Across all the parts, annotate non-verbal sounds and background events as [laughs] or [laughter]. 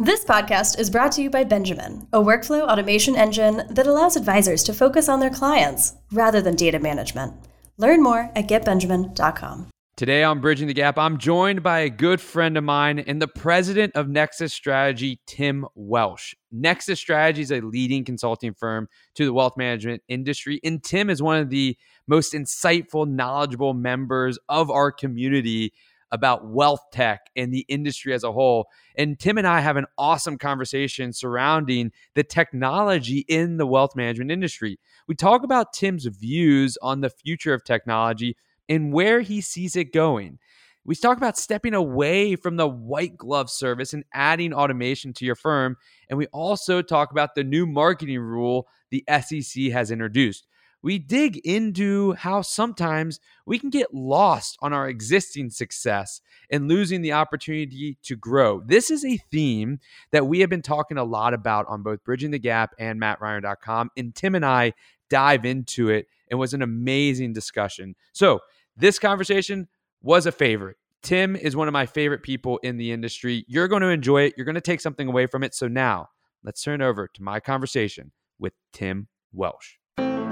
This podcast is brought to you by Benjamin, a workflow automation engine that allows advisors to focus on their clients rather than data management. Learn more at getbenjamin.com. Today on Bridging the Gap, I'm joined by a good friend of mine and the president of Nexus Strategy, Tim Welsh. Nexus Strategy is a leading consulting firm to the wealth management industry, and Tim is one of the most insightful, knowledgeable members of our community about wealth tech and the industry as a whole. And Tim and I have an awesome conversation surrounding the technology in the wealth management industry. We talk about Tim's views on the future of technology and where he sees it going. We talk about stepping away from the white glove service and adding automation to your firm. And we also talk about the new marketing rule the SEC has introduced we dig into how sometimes we can get lost on our existing success and losing the opportunity to grow. This is a theme that we have been talking a lot about on both Bridging the Gap and MattReiner.com. And Tim and I dive into it and was an amazing discussion. So, this conversation was a favorite. Tim is one of my favorite people in the industry. You're going to enjoy it. You're going to take something away from it. So, now let's turn over to my conversation with Tim Welsh.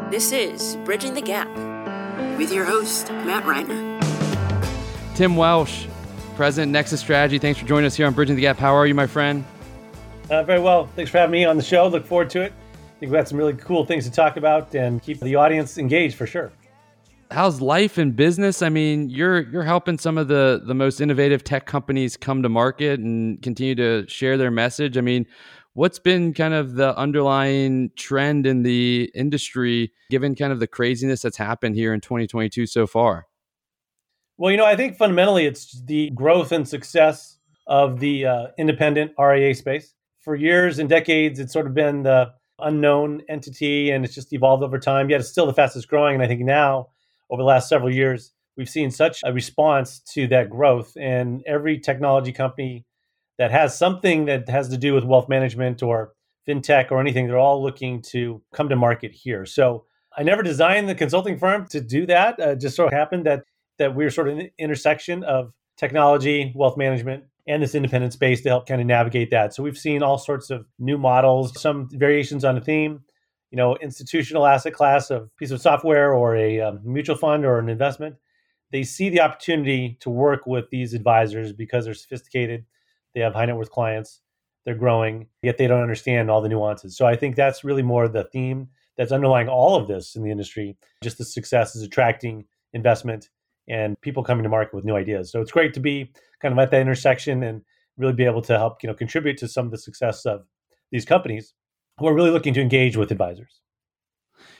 This is Bridging the Gap with your host, Matt Reiner. Tim Welsh, President Nexus Strategy. Thanks for joining us here on Bridging the Gap. How are you, my friend? Uh, very well. Thanks for having me on the show. Look forward to it. I think we've got some really cool things to talk about and keep the audience engaged for sure. How's life and business? I mean, you're you're helping some of the the most innovative tech companies come to market and continue to share their message. I mean, what's been kind of the underlying trend in the industry given kind of the craziness that's happened here in 2022 so far? Well you know i think fundamentally it's the growth and success of the uh, independent ria space. For years and decades it's sort of been the unknown entity and it's just evolved over time. Yet it's still the fastest growing. And i think now over the last several years we've seen such a response to that growth. And every technology company that has something that has to do with wealth management or fintech or anything, they're all looking to come to market here. So I never designed the consulting firm to do that. Uh, just of happened that that we're sort of the intersection of technology, wealth management, and this independent space to help kind of navigate that. So we've seen all sorts of new models, some variations on a theme. You know, institutional asset class of piece of software or a um, mutual fund or an investment. They see the opportunity to work with these advisors because they're sophisticated they have high net worth clients. They're growing, yet they don't understand all the nuances. So I think that's really more the theme that's underlying all of this in the industry. Just the success is attracting investment and people coming to market with new ideas. So it's great to be kind of at that intersection and really be able to help, you know, contribute to some of the success of these companies who are really looking to engage with advisors.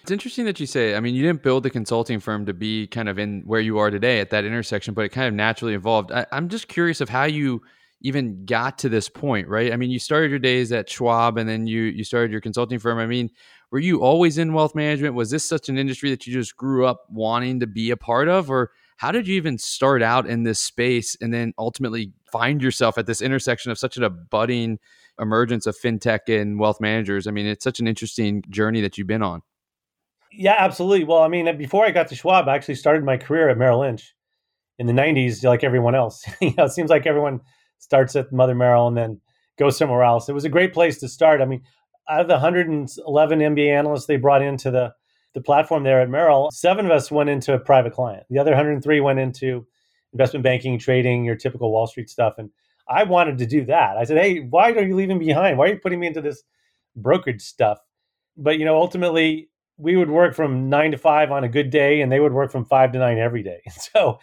It's interesting that you say. I mean, you didn't build the consulting firm to be kind of in where you are today at that intersection, but it kind of naturally evolved. I, am just curious of how you even got to this point, right? I mean, you started your days at Schwab and then you you started your consulting firm. I mean, were you always in wealth management? Was this such an industry that you just grew up wanting to be a part of or how did you even start out in this space and then ultimately find yourself at this intersection of such a budding emergence of fintech and wealth managers? I mean, it's such an interesting journey that you've been on. Yeah, absolutely. Well, I mean, before I got to Schwab, I actually started my career at Merrill Lynch in the 90s like everyone else. [laughs] you know, it seems like everyone starts at Mother Merrill and then goes somewhere else. It was a great place to start. I mean, out of the 111 MBA analysts they brought into the the platform there at Merrill, seven of us went into a private client. The other 103 went into investment banking, trading, your typical Wall Street stuff. And I wanted to do that. I said, "Hey, why are you leaving behind? Why are you putting me into this brokerage stuff?" But you know, ultimately, we would work from nine to five on a good day, and they would work from five to nine every day. [laughs] So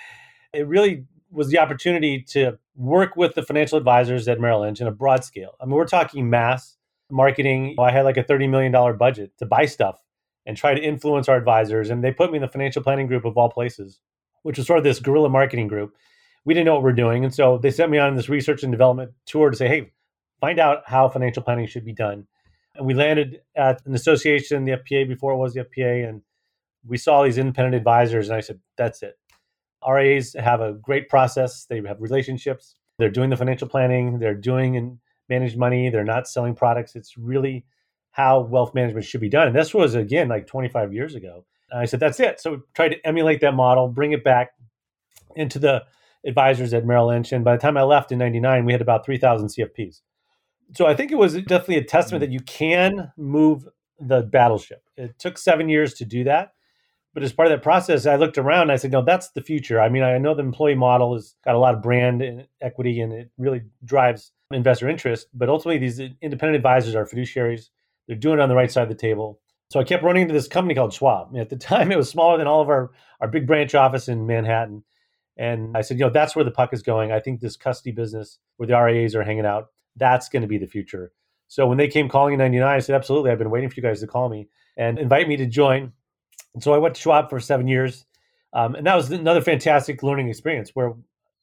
it really was the opportunity to work with the financial advisors at Merrill Lynch in a broad scale. I mean, we're talking mass marketing. I had like a $30 million budget to buy stuff and try to influence our advisors. And they put me in the financial planning group of all places, which was sort of this guerrilla marketing group. We didn't know what we are doing. And so they sent me on this research and development tour to say, hey, find out how financial planning should be done. And we landed at an association, the FPA before it was the FPA, and we saw these independent advisors. And I said, that's it. RAs have a great process. They have relationships. They're doing the financial planning. They're doing and manage money. They're not selling products. It's really how wealth management should be done. And this was again like 25 years ago. And I said, that's it. So we tried to emulate that model, bring it back into the advisors at Merrill Lynch. And by the time I left in 99, we had about 3,000 CFPs. So I think it was definitely a testament that you can move the battleship. It took seven years to do that. But as part of that process, I looked around and I said, no, that's the future. I mean, I know the employee model has got a lot of brand and equity and it really drives investor interest. But ultimately, these independent advisors are fiduciaries. They're doing it on the right side of the table. So I kept running into this company called Schwab. At the [laughs] time, it was smaller than all of our, our big branch office in Manhattan. And I said, you know, that's where the puck is going. I think this custody business where the RIAs are hanging out, that's going to be the future. So when they came calling in 99, I said, absolutely. I've been waiting for you guys to call me and invite me to join. And so I went to Schwab for seven years. Um, and that was another fantastic learning experience where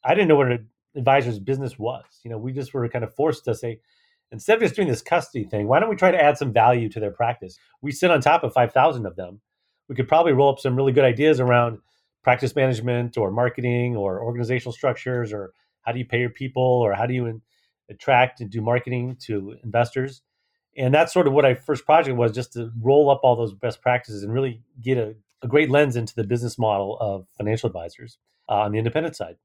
I didn't know what an advisor's business was. You know, we just were kind of forced to say, instead of just doing this custody thing, why don't we try to add some value to their practice? We sit on top of 5,000 of them. We could probably roll up some really good ideas around practice management or marketing or organizational structures or how do you pay your people or how do you in, attract and do marketing to investors and that's sort of what our first project was just to roll up all those best practices and really get a, a great lens into the business model of financial advisors uh, on the independent side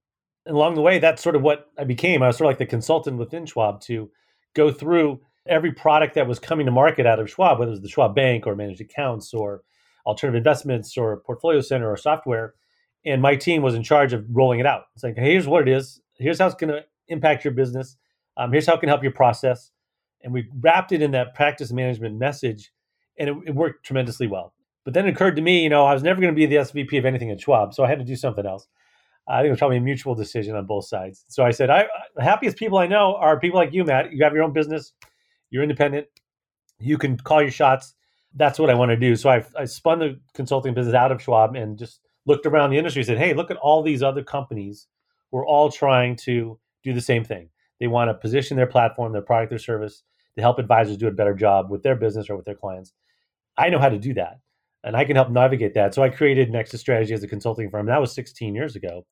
and along the way that's sort of what i became i was sort of like the consultant within schwab to go through every product that was coming to market out of schwab whether it was the schwab bank or managed accounts or alternative investments or portfolio center or software and my team was in charge of rolling it out. It's like, hey, here's what it is. Here's how it's going to impact your business. Um, here's how it can help your process. And we wrapped it in that practice management message, and it, it worked tremendously well. But then it occurred to me, you know, I was never going to be the SVP of anything at Schwab, so I had to do something else. I think it was probably a mutual decision on both sides. So I said, I, the happiest people I know are people like you, Matt. You have your own business, you're independent, you can call your shots. That's what I want to do. So I, I spun the consulting business out of Schwab and just looked around the industry and said, hey, look at all these other companies. We're all trying to do the same thing. They want to position their platform, their product, their service to help advisors do a better job with their business or with their clients. I know how to do that and I can help navigate that. So I created Nexus Strategy as a consulting firm. That was 16 years ago.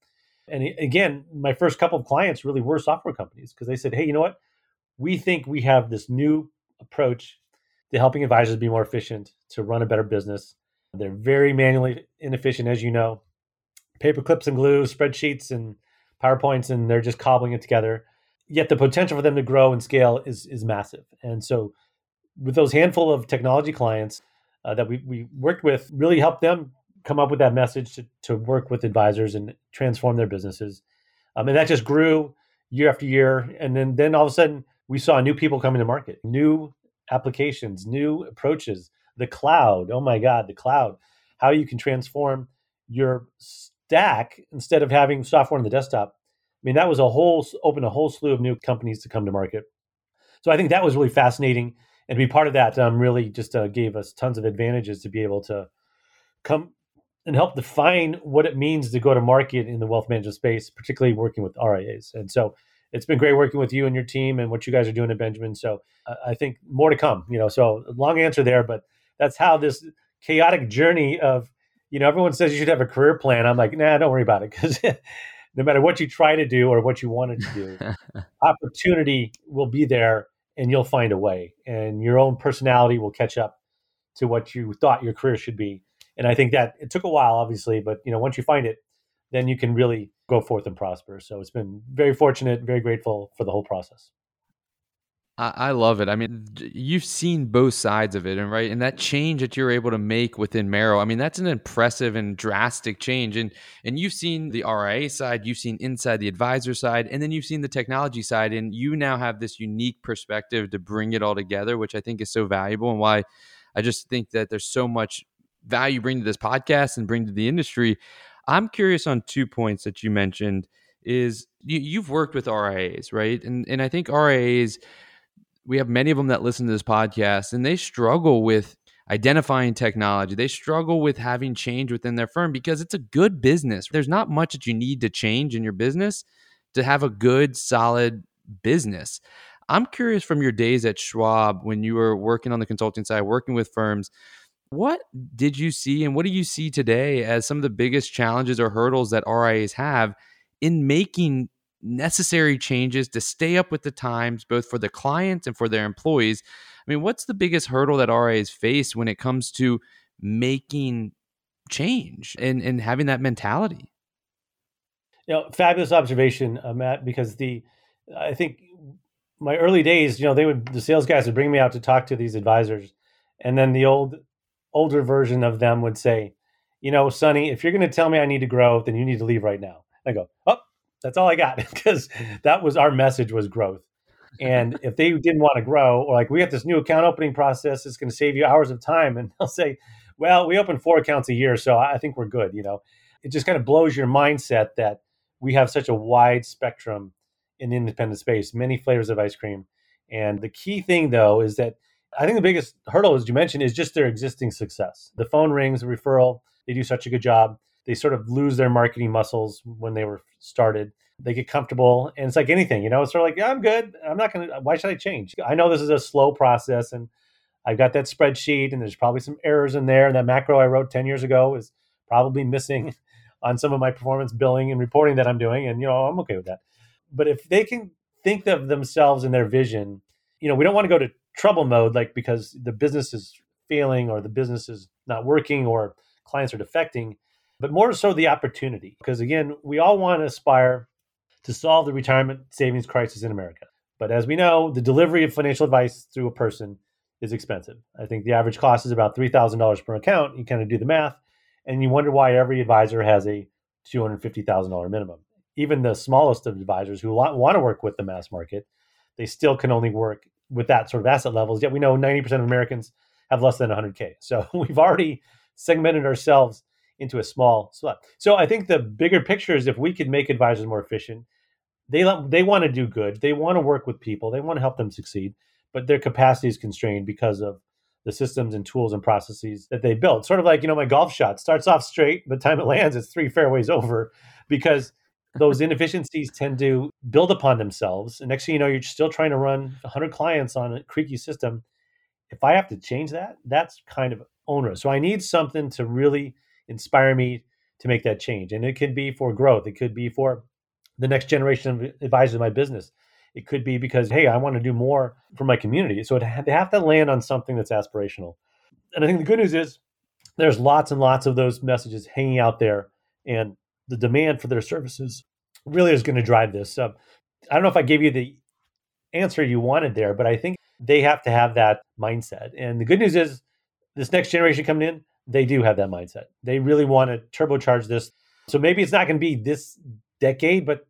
And again, my first couple of clients really were software companies because they said, hey, you know what? We think we have this new approach to helping advisors be more efficient, to run a better business. They're very manually inefficient, as you know. Paper clips and glue, spreadsheets and PowerPoints, and they're just cobbling it together. Yet the potential for them to grow and scale is is massive. And so, with those handful of technology clients uh, that we, we worked with, really helped them come up with that message to, to work with advisors and transform their businesses. Um, and that just grew year after year. And then, then all of a sudden, we saw new people coming to market, new applications, new approaches the cloud. Oh my God, the cloud. How you can transform your stack instead of having software on the desktop. I mean, that was a whole open a whole slew of new companies to come to market. So I think that was really fascinating, and to be part of that um, really just uh, gave us tons of advantages to be able to come and help define what it means to go to market in the wealth management space, particularly working with RIAs. And so it's been great working with you and your team and what you guys are doing at Benjamin. So I think more to come. You know, so long answer there, but that's how this chaotic journey of you know everyone says you should have a career plan i'm like nah don't worry about it because [laughs] no matter what you try to do or what you wanted to do [laughs] opportunity will be there and you'll find a way. And your own personality will catch up to what you thought your career should be. And i think that it took a while obviously but you know once you find it then you can really go forth and prosper. So it's been very fortunate very grateful for the whole process I, love it. I mean, you've seen both sides of it, and right, and that change that you're able to make within Merrill. I mean, that's an impressive and drastic change. And and you've seen the RIA side, you've seen inside the advisor side, and then you've seen the technology side, and you now have this unique perspective to bring it all together, which I think is so valuable, and why I just think that there's so much value bring to this podcast and bring to the industry. I'm curious on two points that you mentioned. Is you, you've worked with RIAs, right? And and I think RIAs we have many of them that listen to this podcast and they struggle with identifying technology. They struggle with having change within their firm because it's a good business. There's not much that you need to change in your business to have a good, solid business. I'm curious from your days at Schwab when you were working on the consulting side, working with firms, what did you see and what do you see today as some of the biggest challenges or hurdles that RIAs have in making necessary changes to stay up with the times, both for the clients and for their employees. I mean, what's the biggest hurdle that RIAs face when it comes to making change and, and having that mentality? You know, fabulous observation, uh, Matt, because the I think my early days, you know, they would the sales guys would bring me out to talk to these advisors, and then the old older version of them would say, you know, Sonny, if you're going to tell me I need to grow, then you need to leave right now. I go, oh, that's all I got [laughs] because that was our message was growth. And [laughs] if they didn't want to grow, or like we have this new account opening process, it's going to save you hours of time, and [laughs] they'll say, well, we open four accounts a year, so I think we're good. You know, it just kind of blows your mindset that we have such a wide spectrum in the independent space, many flavors of ice cream. And the key thing, though, is that I think the biggest hurdle, as you mentioned, is just their existing success. The phone rings, the referral, they do such a good job. They sort of lose their marketing muscles when they were started. They get comfortable, and it's like anything, you know. It's sort of like, yeah, I'm good. I'm not gonna. Why should I change? I know this is a slow process, and I've got that spreadsheet, and there's probably some errors in there. That macro I wrote ten years ago is probably missing [laughs] on some of my performance billing and reporting that I'm doing, and you know, I'm okay with that. But if they can think of themselves and their vision, you know, we don't want to go to trouble mode, like because the business is failing or the business is not working or clients are defecting, but more so the opportunity. Because again, we all want to aspire to solve the retirement savings crisis in America. But as we know, the delivery of financial advice through a person is expensive. I think the average cost is about $3,000 per account. You kind of do the math and you wonder why every advisor has a $250,000 minimum. Even the smallest of advisors who want to work with the mass market, they still can only work with that sort of asset levels. Yet we know 90% of Americans have less than 100K. So [laughs] we've already segmented ourselves into a small slot. So I think the bigger picture is if we could make advisors more efficient, they they want to do good, they want to work with people, they want to help them succeed, but their capacity is constrained because of the systems and tools and processes that they build. Sort of like you know my golf shot starts off straight, but time it lands, it's three fairways over because those [laughs] inefficiencies tend to build upon themselves. And next thing you know, you're still trying to run 100 clients on a creaky system. If I have to change that, that's kind of onerous. So I need something to really inspire me to make that change. And it could be for growth. It could be for the next generation of advisors in my business. It could be because, hey, I want to do more for my community. So it, they have to land on something that's aspirational. And I think the good news is there's lots and lots of those messages hanging out there. And the demand for their services really is going to drive this. I don't know if I gave you the answer you wanted there, but I think they have to have that mindset. And the good news is this next generation coming in, they do have that mindset. They really want to turbocharge this. So maybe it's not going to be this decade, but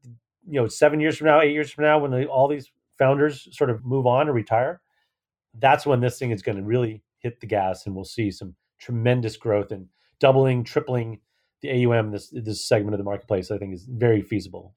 you know, seven years from now, eight years from now, when the, all these founders sort of move on or retire, that's when this thing is going to really hit the gas, and we'll see some tremendous growth and doubling, tripling the AUM. This this segment of the marketplace, I think, is very feasible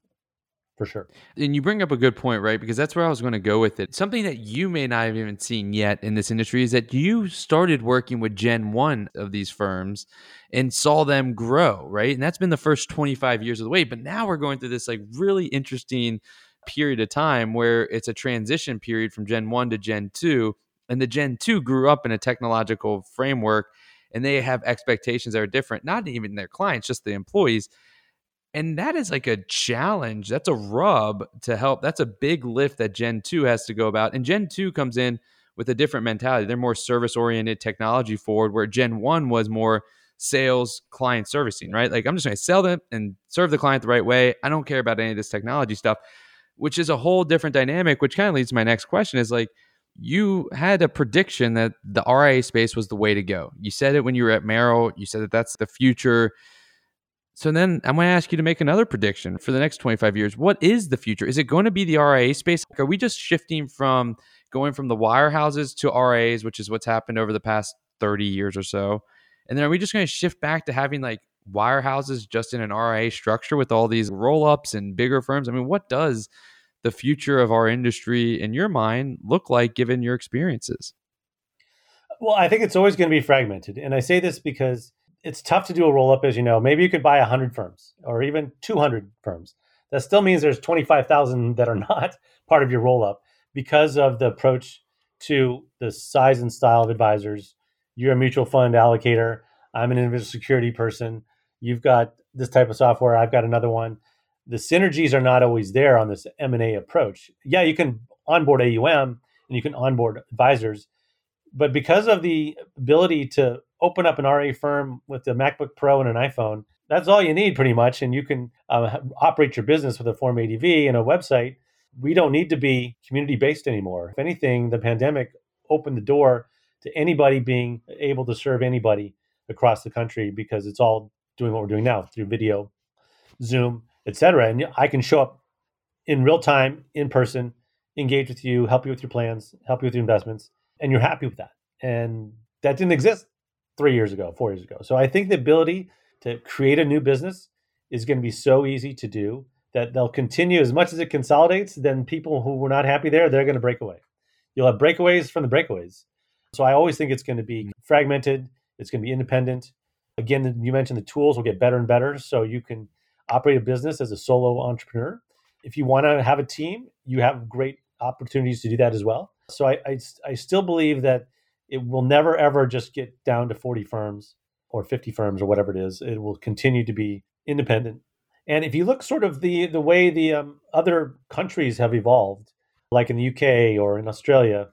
for sure. And you bring up a good point, right? Because that's where I was going to go with it. Something that you may not have even seen yet in this industry is that you started working with Gen 1 of these firms and saw them grow, right? And that's been the first 25 years of the way. But now we're going through this like really interesting period of time where it's a transition period from Gen 1 to Gen 2. And the Gen 2 grew up in a technological framework and they have expectations that are different, not even their clients, just the employees and that is like a challenge. That's a rub to help. That's a big lift that Gen 2 has to go about. And Gen 2 comes in with a different mentality. They're more service oriented, technology forward, where Gen 1 was more sales, client servicing, right? Like I'm just going to sell them and serve the client the right way. I don't care about any of this technology stuff, which is a whole different dynamic, which kind of leads to my next question is like, you had a prediction that the RIA space was the way to go. You said it when you were at Merrill. You said that that's the future. So then I'm going to ask you to make another prediction for the next 25 years. What is the future? Is it going to be the RIA space? Are we just shifting from going from the wirehouses to RIAs, which is what's happened over the past 30 years or so? And then are we just going to shift back to having like wirehouses just in an RIA structure with all these roll ups and bigger firms? I mean, what does the future of our industry in your mind look like given your experiences? Well, I think it's always going to be fragmented. And I say this because it's tough to do a roll up, as you know. Maybe you could buy 100 firms or even 200 firms. That still means there's 25,000 that are [laughs] not part of your roll up because of the approach to the size and style of advisors. You're a mutual fund allocator. I'm an individual security person. You've got this type of software. I've got another one. The synergies are not always there on this M&A approach. Yeah, you can onboard AUM and you can onboard advisors, but because of the ability to open up an RA firm with a MacBook Pro and an iPhone, that's all you need pretty much. And you can uh, operate your business with a Form ADV and a website. we don't need to be community based anymore. If anything, the pandemic opened the door to anybody being able to serve anybody across the country because it's all doing what we're doing now through video, Zoom, etc. And I can show up in real time, in person, engage with you, help you with your plans, help you with your investments, and you're happy with that. And that didn't exist three years ago, four years ago. So I think the ability to create a new business is going to be so easy to do that they'll continue as much as it consolidates. Then people who were not happy there, they're going to break away. You'll have breakaways from the breakaways. So I always think it's going to be mm-hmm. fragmented. It's going to be independent. Again, you mentioned the tools will get better and better. So you can operate a business as a solo entrepreneur. If you want to have a team, you have great opportunities to do that as well. So I, I, I still believe that it will never ever just get down to 40 firms or 50 firms or whatever it is. It will continue to be independent. And if you look sort of the the way the um, other countries have evolved, like in the UK or in Australia,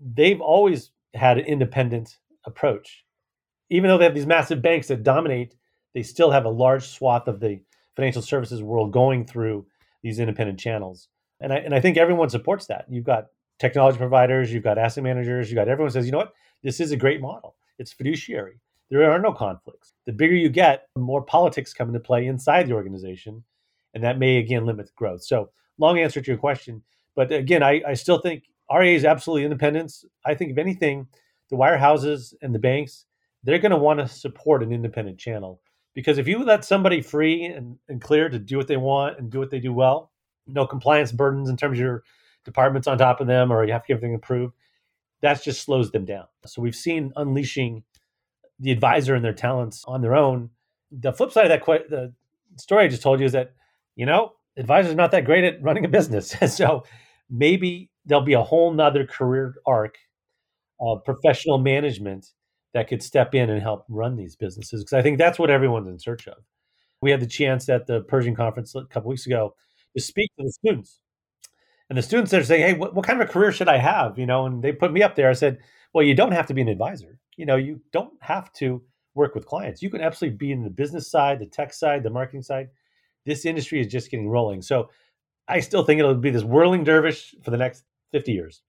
they've always had an independent approach. Even though they have these massive banks that dominate, they still have a large swath of the financial services world going through these independent channels. And I, and I think everyone supports that. You've got technology providers, you've got asset managers, you've got everyone says, you know what, this is a great model. It's fiduciary. There are no conflicts. The bigger you get, the more politics come into play inside the organization. And that may again limit the growth. So long answer to your question. But again, I, I still think RIA is absolutely independence. I think if anything, the wirehouses and the banks, they're going to want to support an independent channel. Because if you let somebody free and, and clear to do what they want and do what they do well, no compliance burdens in terms of your departments on top of them, or you have to get everything approved, that just slows them down. So we've seen unleashing the advisor and their talents on their own. The flip side of that, que- the story I just told you is that, you know, advisors are not that great at running a business. [laughs] so maybe there'll be a whole nother career arc of professional management that could step in and help run these businesses because I think that's what everyone's in search of. We had the chance at the Pershing conference a couple weeks ago to speak to the students, and the students are saying, "Hey, what, what kind of a career should I have?" You know, and they put me up there. I said, "Well, you don't have to be an advisor. You know, you don't have to work with clients. You can absolutely be in the business side, the tech side, the marketing side. This industry is just getting rolling. So, I still think it'll be this whirling dervish for the next 50 years."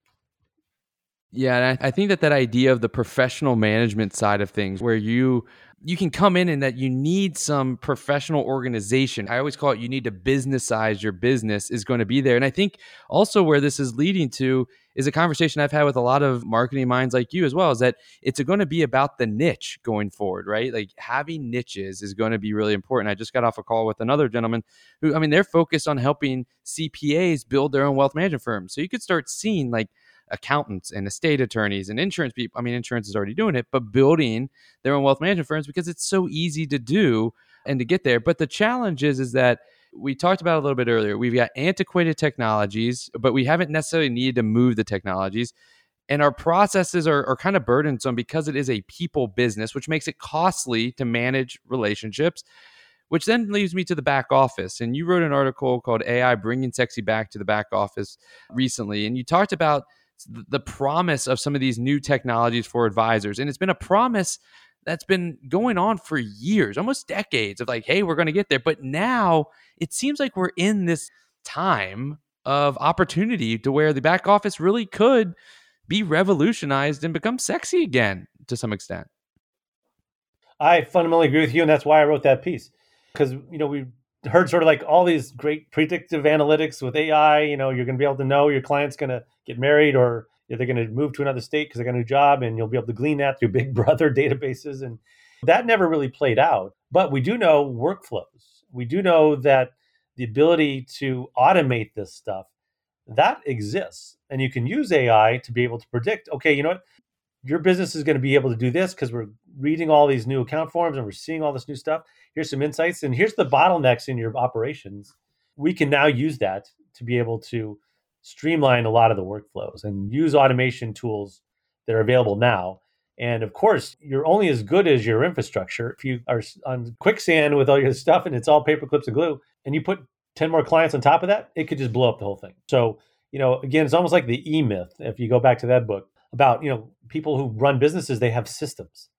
Yeah, and I, I think that that idea of the professional management side of things, where you you can come in and that you need some professional organization. I always call it you need to businessize your business is going to be there. And I think also where this is leading to is a conversation I've had with a lot of marketing minds like you as well is that it's going to be about the niche going forward, right? Like having niches is going to be really important. I just got off a call with another gentleman who I mean they're focused on helping CPAs build their own wealth management firms. So you could start seeing like accountants and estate attorneys and insurance people. I mean, insurance is already doing it, but building their own wealth management firms because it's so easy to do and to get there. But the challenge is, is that we talked about a little bit earlier. We've got antiquated technologies, but we haven't necessarily needed to move the technologies. And our processes are, are kind of burdensome because it is a people business, which makes it costly to manage relationships which then leads me to the back office. And you wrote an article called AI Bringing Sexy Back to the Back Office recently. And you talked about the promise of some of these new technologies for advisors. And it's been a promise that's been going on for years, almost decades of like, hey, we're going to get there. But now it seems like we're in this time of opportunity to where the back office really could be revolutionized and become sexy again to some extent. I fundamentally agree with you, and that's why I wrote that piece. Because you know we heard sort of like all these great predictive analytics with AI. You know, you're going to be able to know your client's going to get married or they're going to move to another state because they got a new job, and you'll be able to glean that through [laughs] Big Brother databases. And that never really played out. But we do know workflows. We do know that the ability to automate this stuff that exists, and you can use AI to be able to predict. Okay, you know what? Your business is going to be able to do this because we're reading all these new account forms and we're seeing all this new stuff. Here's some insights, and here's the bottlenecks in your operations. We can now use that to be able to streamline a lot of the workflows and use automation tools that are available now. And of course, you're only as good as your infrastructure. If you are on quicksand with all your stuff and it's all paper clips and glue, and you put 10 more clients on top of that, it could just blow up the whole thing. So, you know, again, it's almost like the E myth. If you go back to that book about, you know, people who run businesses, they have systems,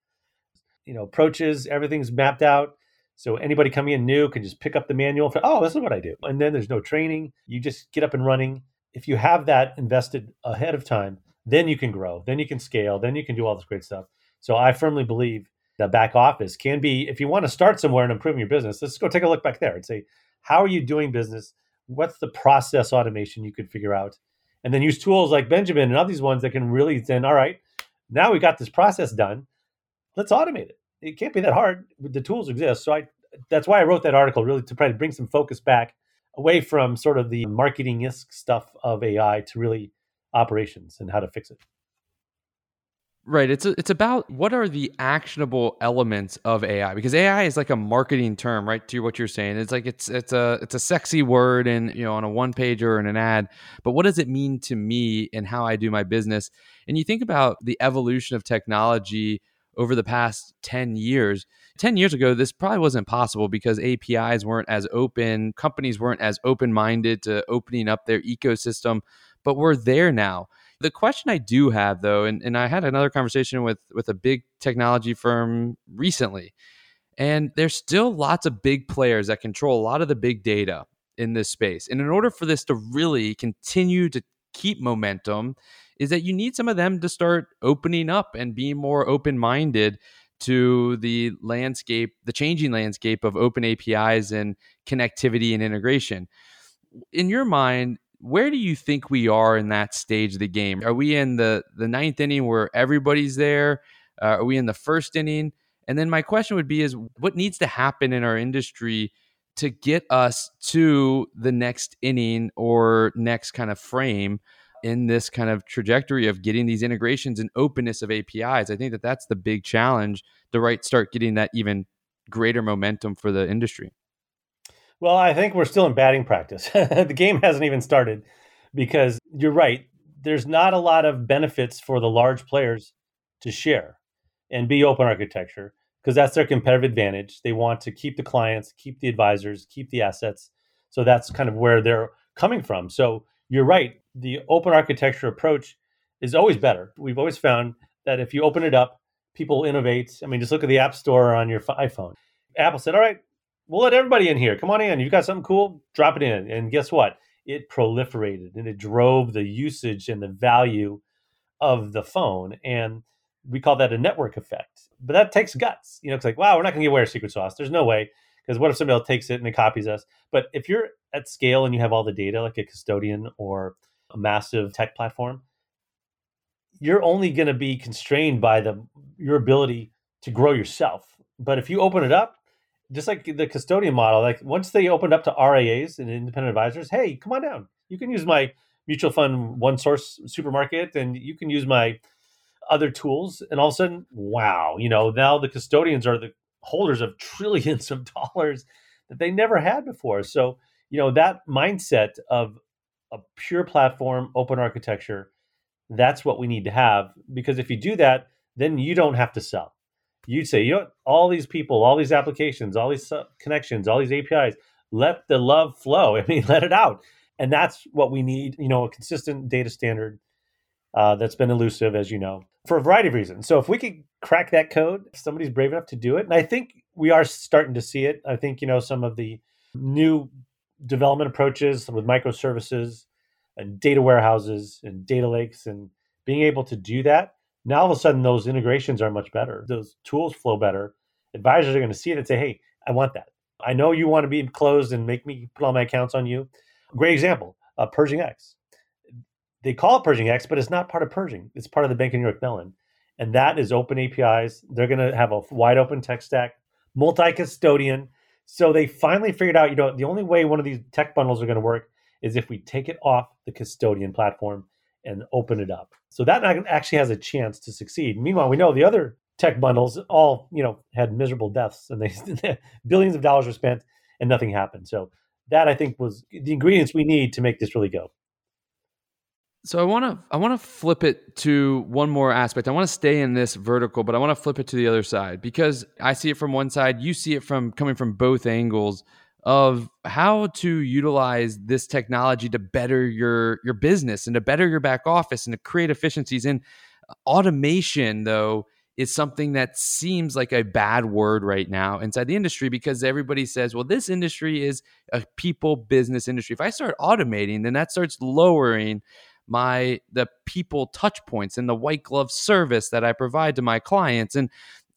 you know, approaches, everything's mapped out. So anybody coming in new can just pick up the manual for, oh, this is what I do. And then there's no training. You just get up and running if you have that invested ahead of time, then you can grow, then you can scale, then you can do all this great stuff. So I firmly believe that back office can be, if you want to start somewhere and improving your business, let's go take a look back there and say, how are you doing business? What's the process automation you could figure out? And then use tools like Benjamin and all these ones that can really then, all right, now we got this process done. Let's automate it. It can't be that hard. The tools exist. So I that's why I wrote that article really to try to bring some focus back away from sort of the marketing stuff of AI to really operations and how to fix it. Right. It's a, it's about what are the actionable elements of AI because AI is like a marketing term, right? To what you're saying, it's like it's it's a it's a sexy word and you know on a one page or in an ad, but what does it mean to me and how I do my business? And you think about the evolution of technology over the past 10 years. 10 years ago, this probably wasn't possible because APIs weren't as open, companies weren't as open minded to opening up their ecosystem, but we're there now. The question I do have though, and, and I had another conversation with with a big technology firm recently, and there's still lots of big players that control a lot of the big data in this space. And in order for this to really continue to keep momentum, is that you need some of them to start opening up and being more open minded to the landscape, the changing landscape of open APIs and connectivity and integration. In your mind, where do you think we are in that stage of the game? Are we in the the ninth inning where everybody's there? Uh, are we in the first inning? And then my question would be: Is what needs to happen in our industry to get us to the next inning or next kind of frame in this kind of trajectory of getting these integrations and openness of APIs? I think that that's the big challenge to right start getting that even greater momentum for the industry. Well, I think we're still in batting practice. [laughs] the game hasn't even started because you're right. There's not a lot of benefits for the large players to share and be open architecture because that's their competitive advantage. They want to keep the clients, keep the advisors, keep the assets. So that's kind of where they're coming from. So you're right. The open architecture approach is always better. We've always found that if you open it up, people innovate. I mean, just look at the App Store on your iPhone. Apple said, all right, we'll let everybody in here. Come on in. You've got something cool? Drop it in. And guess what? It proliferated and it drove the usage and the value of the phone. And we call that a network effect. But that takes guts. You know, it's like, wow, we're not going to give away our secret sauce. There's no way. Because what if somebody else takes it and it copies us? But if you're at scale and you have all the data, like a custodian or a massive tech platform, you're only going to be constrained by the your ability to grow yourself. But if you open it up, just like the custodian model, like once they opened up to RIAs and independent advisors, hey, come on down. You can use my mutual fund one source supermarket and you can use my other tools. And all of a sudden, wow, you know, now the custodians are the holders of trillions of [laughs] dollars that they never had before. So, you know, that mindset of a pure platform, open architecture, that's what we need to have. Because if you do that, then you don't have to sell you'd say, you know, all these people, all these applications, all these connections, all these APIs, let the love flow. [laughs] I mean, let it out. And that's what we need, you know, a consistent data standard uh, that's been elusive, as you know, for a variety of reasons. So if we could crack that code, somebody's brave enough to do it. And I think we are starting to see it. I think, you know, some of the new development approaches with microservices and data warehouses and data lakes and being able to do that now all of a sudden, those integrations are much better. Those tools flow better. Advisors are going to see it and say, hey, I want that. I know you want to be closed and make me put all my accounts on you. Great example, uh, Pershing X. They call it Pershing X, but it's not part of Pershing. It's part of the Bank of New York Mellon. And that is open APIs. They're going to have a wide open tech stack, multi custodian. So they finally figured out, you know, the only way one of these tech bundles are going to work is if we take it off the custodian platform and open it up. So that actually has a chance to succeed. Meanwhile, we know the other tech bundles all you know had miserable deaths, and they [laughs] billions of dollars were spent and nothing happened. So that I think was the ingredients we need to make this really go. So I want to I want to flip it to one more aspect. I want to stay in this vertical, but I want to flip it to the other side because I see it from one side, you see it from coming from both angles of how to utilize this technology to better your your business and to better your back office and to create efficiencies in uh, automation though is something that seems like a bad word right now inside the industry because everybody says, well, this industry is a people business industry. If I start automating, then that starts lowering my the people touch points and the white glove service that I provide to my clients. And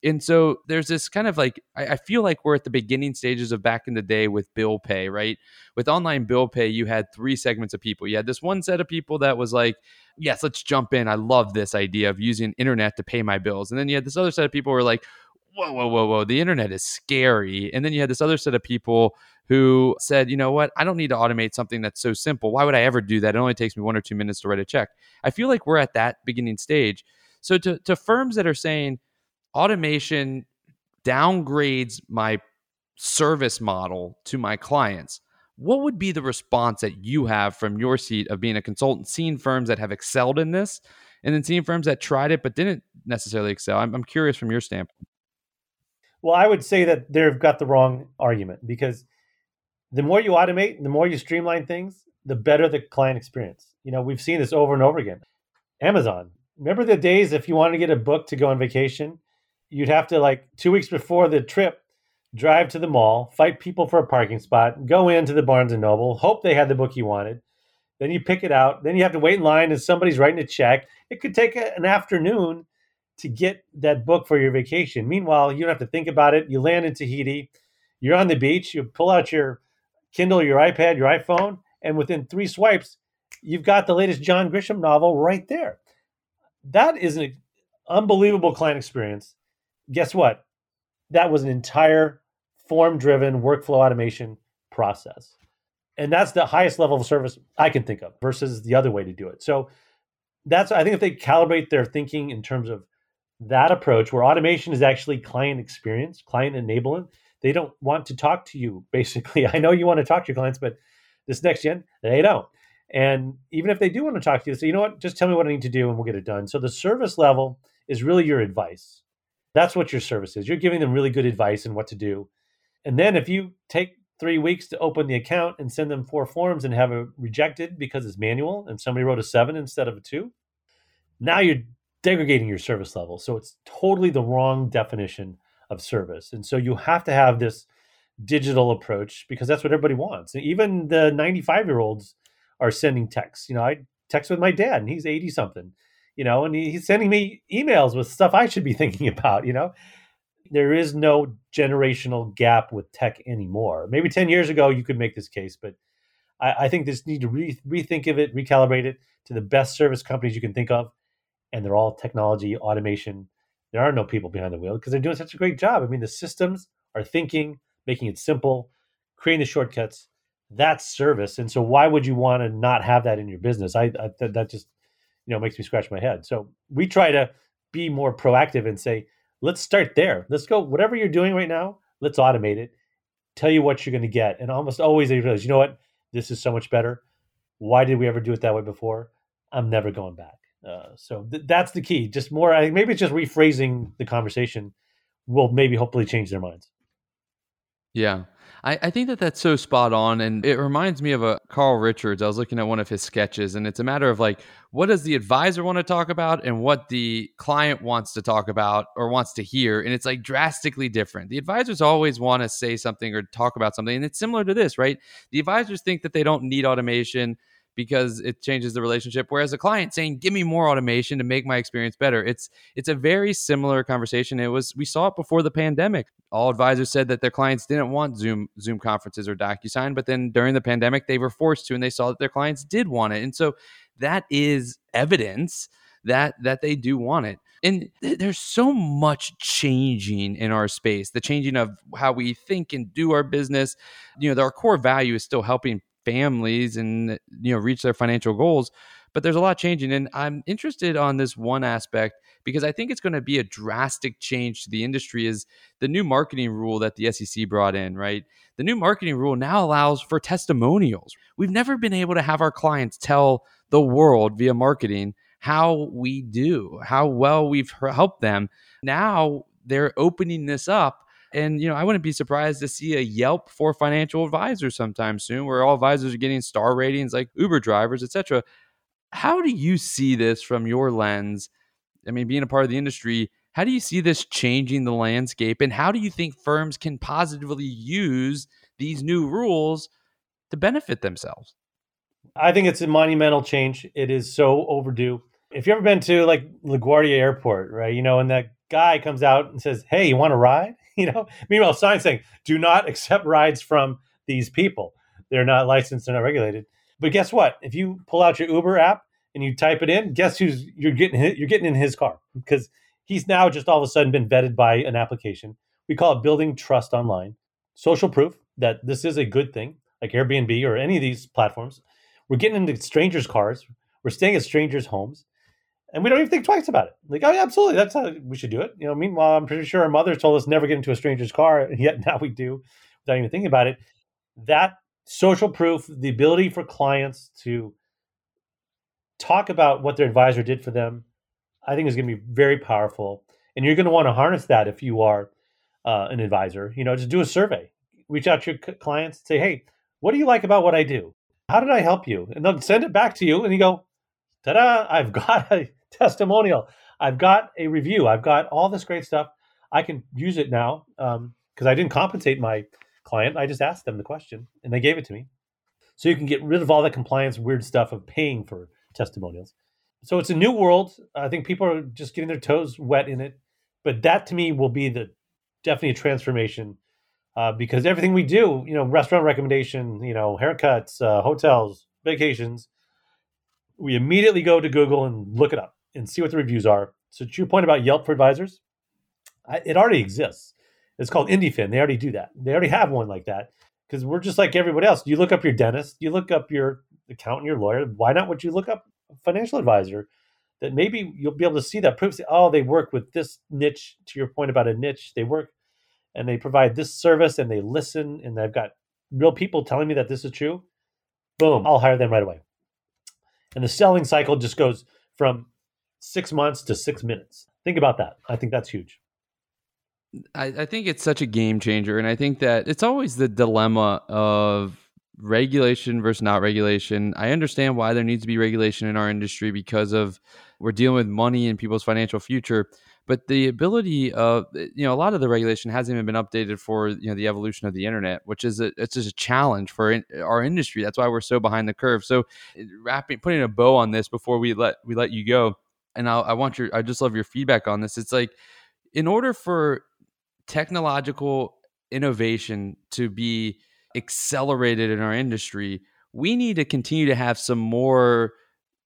and so there's this kind of like I, I, feel like we're at the beginning stages of back in the day with bill pay right? With online bill pay you had three segments of people. You had this one set of people that was like yes let's jump in. I love this idea of using internet to pay my bills. And then you had this other set of people who were like whoa whoa whoa whoa the internet is scary. And then you had this other set of people who said you know what? I don't need to automate something that's so simple. Why would i ever do that? It only takes me one or two minutes to write a check. I feel like we're at that beginning stage. So to, to firms that are saying automation downgrades my service model to my clients, what would be the response that you have from your seat of being a consultant, seeing firms that have excelled in this, and then seeing firms that tried it but didn't necessarily excel? I'm, I'm curious from your standpoint. Well, I would say that they've got the wrong argument because the more you automate, the more you streamline things, the better the client experience. You know, we've seen this over and over again. Amazon. Remember the days if you wanted to get a book to go on vacation, you'd have to like two weeks before the trip drive to the mall, fight people for a parking spot, go into the Barnes and Noble, hope they had the book you wanted. Then you pick it out. Then you have to wait in line and somebody's writing a check. It could take a, an afternoon to get that book for your vacation. Meanwhile, you don't have to think about it. You land in Tahiti, you're on the beach, you pull out your Kindle, your iPad, your iPhone, and within three swipes, you've got the latest John Grisham novel right there. That is an unbelievable client experience guess what? That was an entire form driven workflow automation process. And that's the highest level of service I can think of versus the other way to do it. So that's, I think, if they calibrate their thinking in terms of that approach where automation is actually client experience, client enablement, they don't want to talk to you, [laughs] basically. I know you want to talk to your clients, but this next gen, they don't. And even if they do want to talk to you, they say, you know what, just tell me what I need to do and we'll get it done. So the service level is really your advice. That's what your service is. You're giving them really good advice and what to do. And then if you take three weeks to open the account and send them four forms and have it rejected because it's manual and somebody wrote a seven instead of a two, now you're degrading your service level. So it's totally the wrong definition of service. And so you have to have this digital approach because that's what everybody wants. And even the 95 year olds are sending texts. You know, I text with my dad and he's 80 something you know, and he's sending me emails with stuff I should be [laughs] thinking about, you know. There is no generational gap with tech anymore. Maybe 10 years ago you could make this case, but I, I think this need to re- rethink of it, recalibrate it to the best service companies you can think of. And they're all technology, automation. There are no people behind the wheel because they're doing such a great job. I mean, the systems are thinking, making it simple, creating the shortcuts. That's service. And so why would you want to not have that in your business? I, I that just you know makes me scratch my head. So we try to be more proactive and say, let's start there. Let's go whatever you're doing right now. Let's automate it. Tell you what you're going to get, and almost always they realize, you know what, this is so much better. Why did we ever do it that way before? I'm never going back. Uh, so th- that's the key. Just more, I think maybe it's just rephrasing the conversation will maybe hopefully change their minds. Yeah. I, I, think that that's so spot on. And it reminds me of a Carl Richards. I was looking at one of his sketches, and it's a matter of like, what does the advisor want to talk about and what the client wants to talk about or wants to hear? And it's like drastically different. The advisors always want to say something or talk about something. And it's similar to this, right? The advisors think that they don't need automation because it changes the relationship. Whereas a client saying give me more automation to make my experience better it's it's a very similar conversation. It was we saw it before the pandemic. All advisors said that their clients didn't want zoom zoom conferences or docusign but then during the pandemic they were forced to and they saw that their clients did want it. And so that is evidence that that they do want it. And th- there's so much changing in our space the changing of how we think and do our business. You know our core value is still helping families and you know reach their financial goals but there's a lot changing and i'm interested on this one aspect because i think it's going to be a drastic change to the industry is the new marketing rule that the sec brought in right? The new marketing rule now allows for testimonials. We've never been able to have our clients tell the world via marketing how we do how well we've helped them. Now they're opening this up and you know, I wouldn't be surprised to see a Yelp for financial advisors sometime soon, where all advisors are getting star ratings like Uber drivers, etc. How do you see this from your lens? I mean, being a part of the industry, How do you see this changing the landscape? And how do you think firms can positively use these new rules to benefit themselves? I think it's a monumental change. It is so overdue. If you've ever been to like LaGuardia Airport, right, you know, and that guy comes out and says, Hey, you want to ride? [laughs] You know, meanwhile, sign saying, Do not accept rides from these people. They're not licensed, they're not regulated. But guess what? If you pull out your Uber app and you type it in, guess who's you're getting you're getting in his car because he's now just all of a sudden been vetted by an application. We call it building trust online. Social proof that this is a good thing, like Airbnb or any of these platforms. We're getting into strangers' cars. We're staying at strangers' homes and we don't even think twice about it. Like, oh yeah, absolutely, that's how we should do it. You know, meanwhile, I'm pretty sure our mother told us never get into a stranger's car, [laughs] and yet now we do without even thinking about it. That social proof, the ability for clients to talk about what their advisor did for them, I think is going to be very powerful. And you're going to want to harness that if you are uh, an advisor. You know, just do a survey, reach out to your clients, say, hey, what do you like about what I do? How did I help you? And they'll send it back to you, and you go, ta-da! I've [laughs] got a testimonial. I've got a review. I've got all this great stuff. I can use it now because um, I didn't compensate my client. I just asked them the question and they gave it to me. So you can get rid of all that compliance weird stuff of paying for testimonials. So it's a new world. I think people are just getting their toes wet in it. But that to me will be the definitely a transformation uh, because everything we do, you know, restaurant recommendation, you know, haircuts, uh, hotels, vacations, we immediately go to Google and look it up and see what the reviews are. So to your point about Yelp for advisors, I, it already exists. It's called IndyFin. They already do that. They already have one like that because we're just like everybody else. You look up your dentist, you look up your accountant, your lawyer. Why not would you look up a financial advisor that maybe you'll be able to see that proof? Say, oh, they work with this niche. To your point about a niche, they work and they provide this service and they listen and they've got real people telling me that this is true. Boom, I'll hire them right away. And the selling cycle just goes from six months to six minutes. Think about that. I think that's huge. I, I think it's such a game changer. And I think that it's always the dilemma of regulation versus not regulation. I understand why there needs to be regulation in our industry because of we're dealing with money and people's financial future. But the ability of you know a lot of the regulation hasn't even been updated for you know the evolution of the internet, which is a, it's just a challenge for in, our industry. That's why we're so behind the curve. So eh, wrapping putting a bow on this before we let we let you go and I'll, I want your, I just love your feedback on this. It's like, in order for technological innovation to be accelerated in our industry, we need to continue to have some more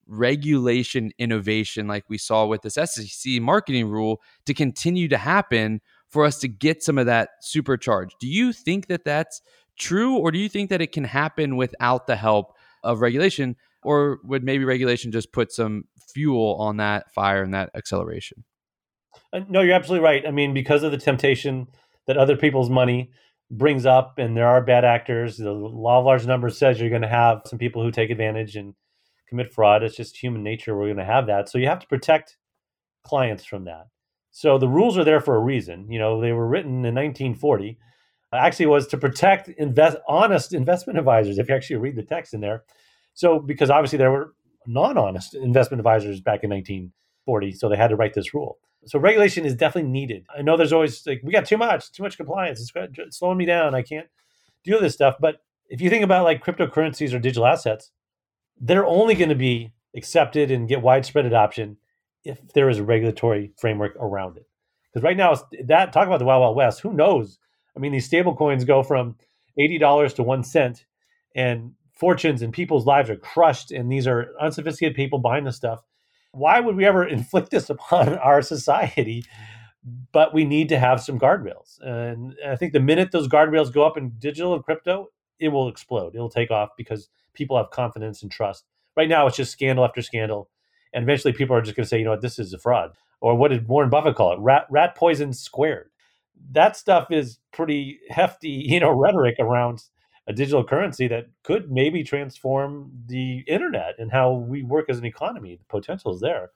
regulation innovation, like we saw with this SEC marketing rule, to continue to happen for us to get some of that supercharged. Do you think that that's true, or do you think that it can happen without the help of regulation? Or would maybe regulation just put some fuel on that fire and that acceleration. Uh, no, you're absolutely right. I mean, because of the temptation that other people's money brings up, and there are bad actors, the law of large numbers says you're going to have some people who take advantage and commit fraud. It's just human nature. We're going to have that. So you have to protect clients from that. So the rules are there for a reason. You know, they were written in 1940. Actually, was to protect invest honest investment advisors. If you actually read the text in there, so because obviously there were non-honest investment advisors back in 1940, so they had to write this rule. So regulation is definitely needed. I know there's always like we got too much, too much compliance. It's slowing me down. I can't do this stuff. But if you think about like cryptocurrencies or digital assets, they're only going to be accepted and get widespread adoption if there is a regulatory framework around it. Because right now, that talk about the wild wild west. Who knows? I mean, these stable coins go from eighty dollars to one cent, and fortunes and people's lives are crushed, and these are unsophisticated people buying this stuff. Why would we ever [laughs] inflict this upon our society? But we need to have some guardrails. And I think the minute those guardrails go up in digital and crypto, it will explode. It'll take off because people have confidence and trust. Right now, it's just scandal after scandal. And eventually, people are just going to say, you know what, this is a fraud. Or what did Warren Buffett call it? Rat, rat poison squared. That stuff is pretty hefty, [laughs] you know, rhetoric around a digital currency that could maybe transform the internet and how we work as an economy. The potential is there.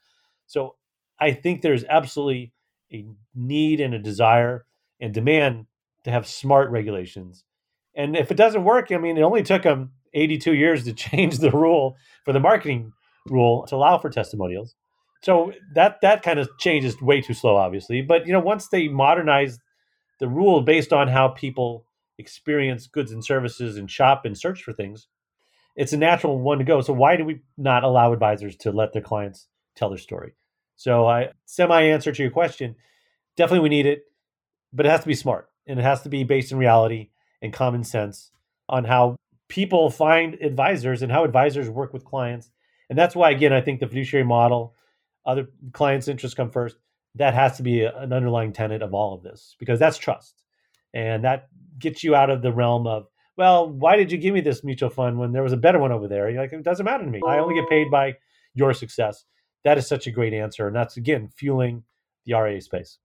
So I think there's absolutely a need and a desire and demand to have smart regulations. And if it doesn't work, I mean, it only took them 82 years to [laughs] change the rule for the marketing rule to allow for testimonials. so that that kind of change is way too slow, obviously. But you know, once they modernize the rule based on how people experience goods and services and shop and search for things, it's a natural one to go. So why do we not allow advisors to let their clients tell their story? So I semi answer to your question, definitely we need it, but it has to be smart and it has to be based in reality and common sense on how people find advisors and how advisors work with clients. And that's why again I think the fiduciary model, other clients' interests come first. That has to be an underlying tenet of all of this because that's trust. And that gets you out of the realm of well, why did you give me this mutual fund when there was a better one over there? You're like, it doesn't matter to me. I only get paid by your success. That is such a great answer. And that's, again, fueling the RIA space.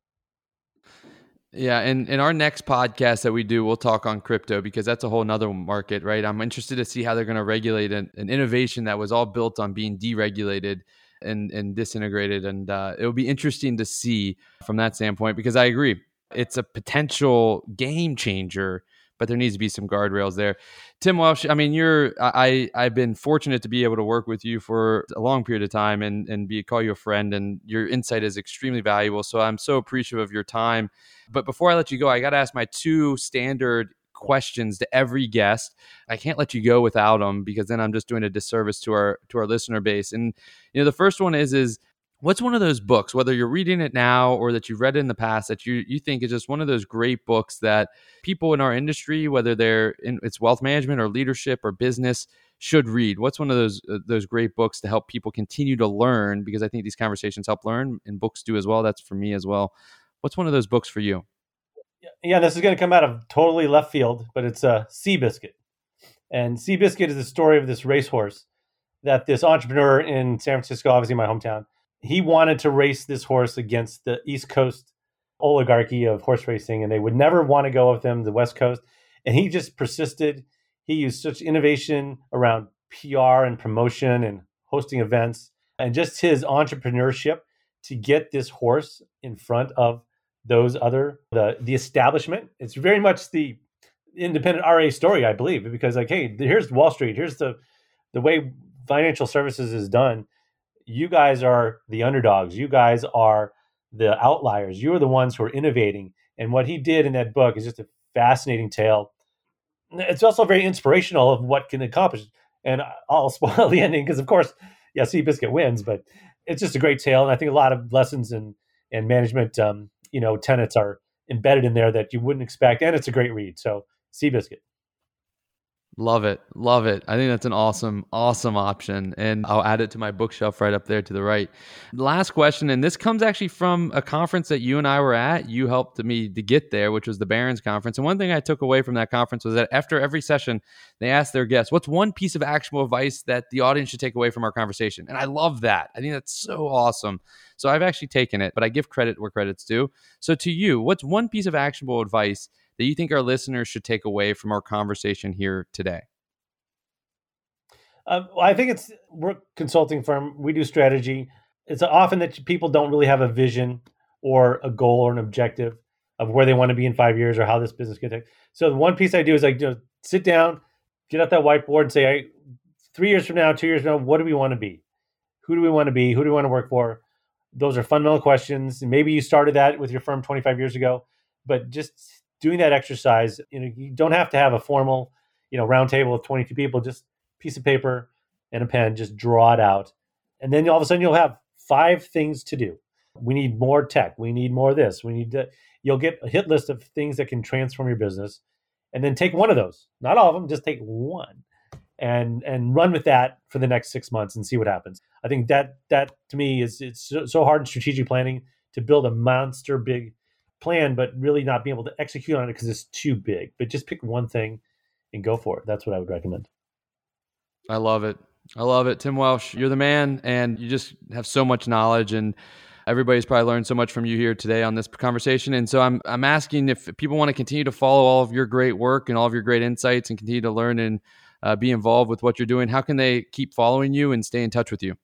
Yeah, and in our next podcast that we do, we'll talk on crypto because that's a whole nother market, right? I'm interested to see how they're going to regulate an, an, innovation that was all built on being deregulated and and disintegrated, and uh, it'll be interesting to see from that standpoint because I agree, it's a potential game changer but there needs to be some guardrails there. Tim Welsh, I mean, you're I I've been fortunate to be able to work with you for a long period of time and and be call you a friend, and your insight is extremely valuable. So I'm so appreciative of your time. But before I let you go, I got to ask my two standard questions to every guest. I can't let you go without them because then I'm just doing a disservice to our to our listener base. And you know, the first one is is what's one of those books whether you're reading it now or that you've read in the past that you you think is just one of those great books that people in our industry whether they're in it's wealth management or leadership or business should read? What's one of those uh, those great books to help people continue to learn? Because i think these conversations help learn and books do as well. That's for me as well. What's one of those books for you? Yeah this is going to come out of totally left field but it's a uh, seabiscuit. And seabiscuit is the story of this racehorse that this entrepreneur in san francisco obviously my hometown he wanted to race this horse against the East Coast oligarchy of horse racing, and they would never want to go with him, the West Coast. And he just persisted. He used such innovation around PR and promotion and hosting events and just his entrepreneurship to get this horse in front of those other the the establishment. It's very much the independent RA story, I believe, because like, hey, here's Wall Street, here's the the way financial services is done you guys are the underdogs. You guys are the outliers. You are the ones who are innovating. And what he did in that book is just a fascinating tale. It's also very inspirational of what can accomplish. And I'll [laughs] spoil the ending because, of course, yeah, Seabiscuit wins, but it's just a great tale. And I think a lot of lessons and and management, um, you know, tenets are embedded in there that you wouldn't expect. And it's a great read. So Seabiscuit. Love it. Love it. I think that's an awesome, awesome option. And I'll add it to my bookshelf right up there to the right. Last question. And this comes actually from a conference that you and I were at. You helped me to get there, which was the Barron's Conference. And one thing I took away from that conference was that after every session, they asked their guests, What's one piece of actionable advice that the audience should take away from our conversation? And I love that. I think that's so awesome. So I've actually taken it, but I give credit where credit's due. So to you, what's one piece of actionable advice that you think our listeners should take away from our conversation here today? Uh, well, I think it's we're consulting firm. We do strategy. It's often that people don't really have a vision or a goal or an objective of where they want to be in five years or how this business could take. So the one piece I do is like you know, sit down, get out that whiteboard, and say, hey, three years from now, two years from now, what do we want to be? Who do we want to be? Who do we want to work for? Those are fundamental questions. Maybe you started that with your firm 25 years ago, but just doing that exercise, you know, you don't have to have a formal, you know, round table of 22 people, just piece of paper and a pen, just draw it out. And then all of a sudden you'll have five things to do. We need more tech. We need more of this. We need to, you'll get a hit list of things that can transform your business. And then take one of those, not all of them, just take one and and run with that for the next six months and see what happens. I think that that to me is it's so hard in strategic planning to build a monster big plan, but really not being able to execute on it because it's too big. But just pick one thing and go for it. That's what I would recommend. I love it. I love it. Tim Welsh, you're the man, and you just have so much knowledge and everybody's probably learned so much from you here today on this conversation. And so I'm I'm asking if people want to continue to follow all of your great work and all of your great insights and continue to learn and uh, be involved with what you're doing. How can they keep following you and stay in touch with you?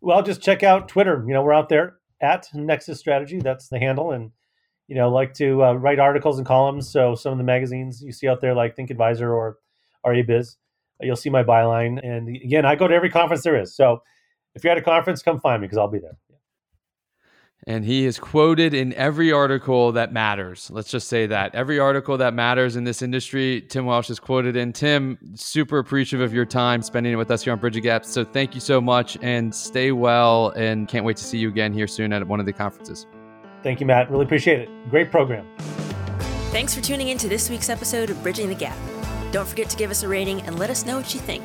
Well, just check out Twitter. You know, we're out there at Nexus Strategy. That's the handle. And, you know, like to uh, write articles and columns. So some of the magazines you see out there, like Think Advisor or RIABiz, you'll see my byline. And again, I go to every conference there is. So if you're at a conference, come find me because I'll be there. And he is quoted in every article that matters. Let's just say that. Every article that matters in this industry, Tim Welsh is quoted in. Tim, super appreciative of your time spending it with us here on Bridging Gaps. So thank you so much and stay well. And can't wait to see you again here soon at one of the conferences. Thank you, Matt. Really appreciate it. Great program. Thanks for tuning in to this week's episode of Bridging the Gap. Don't forget to give us a rating and let us know what you think.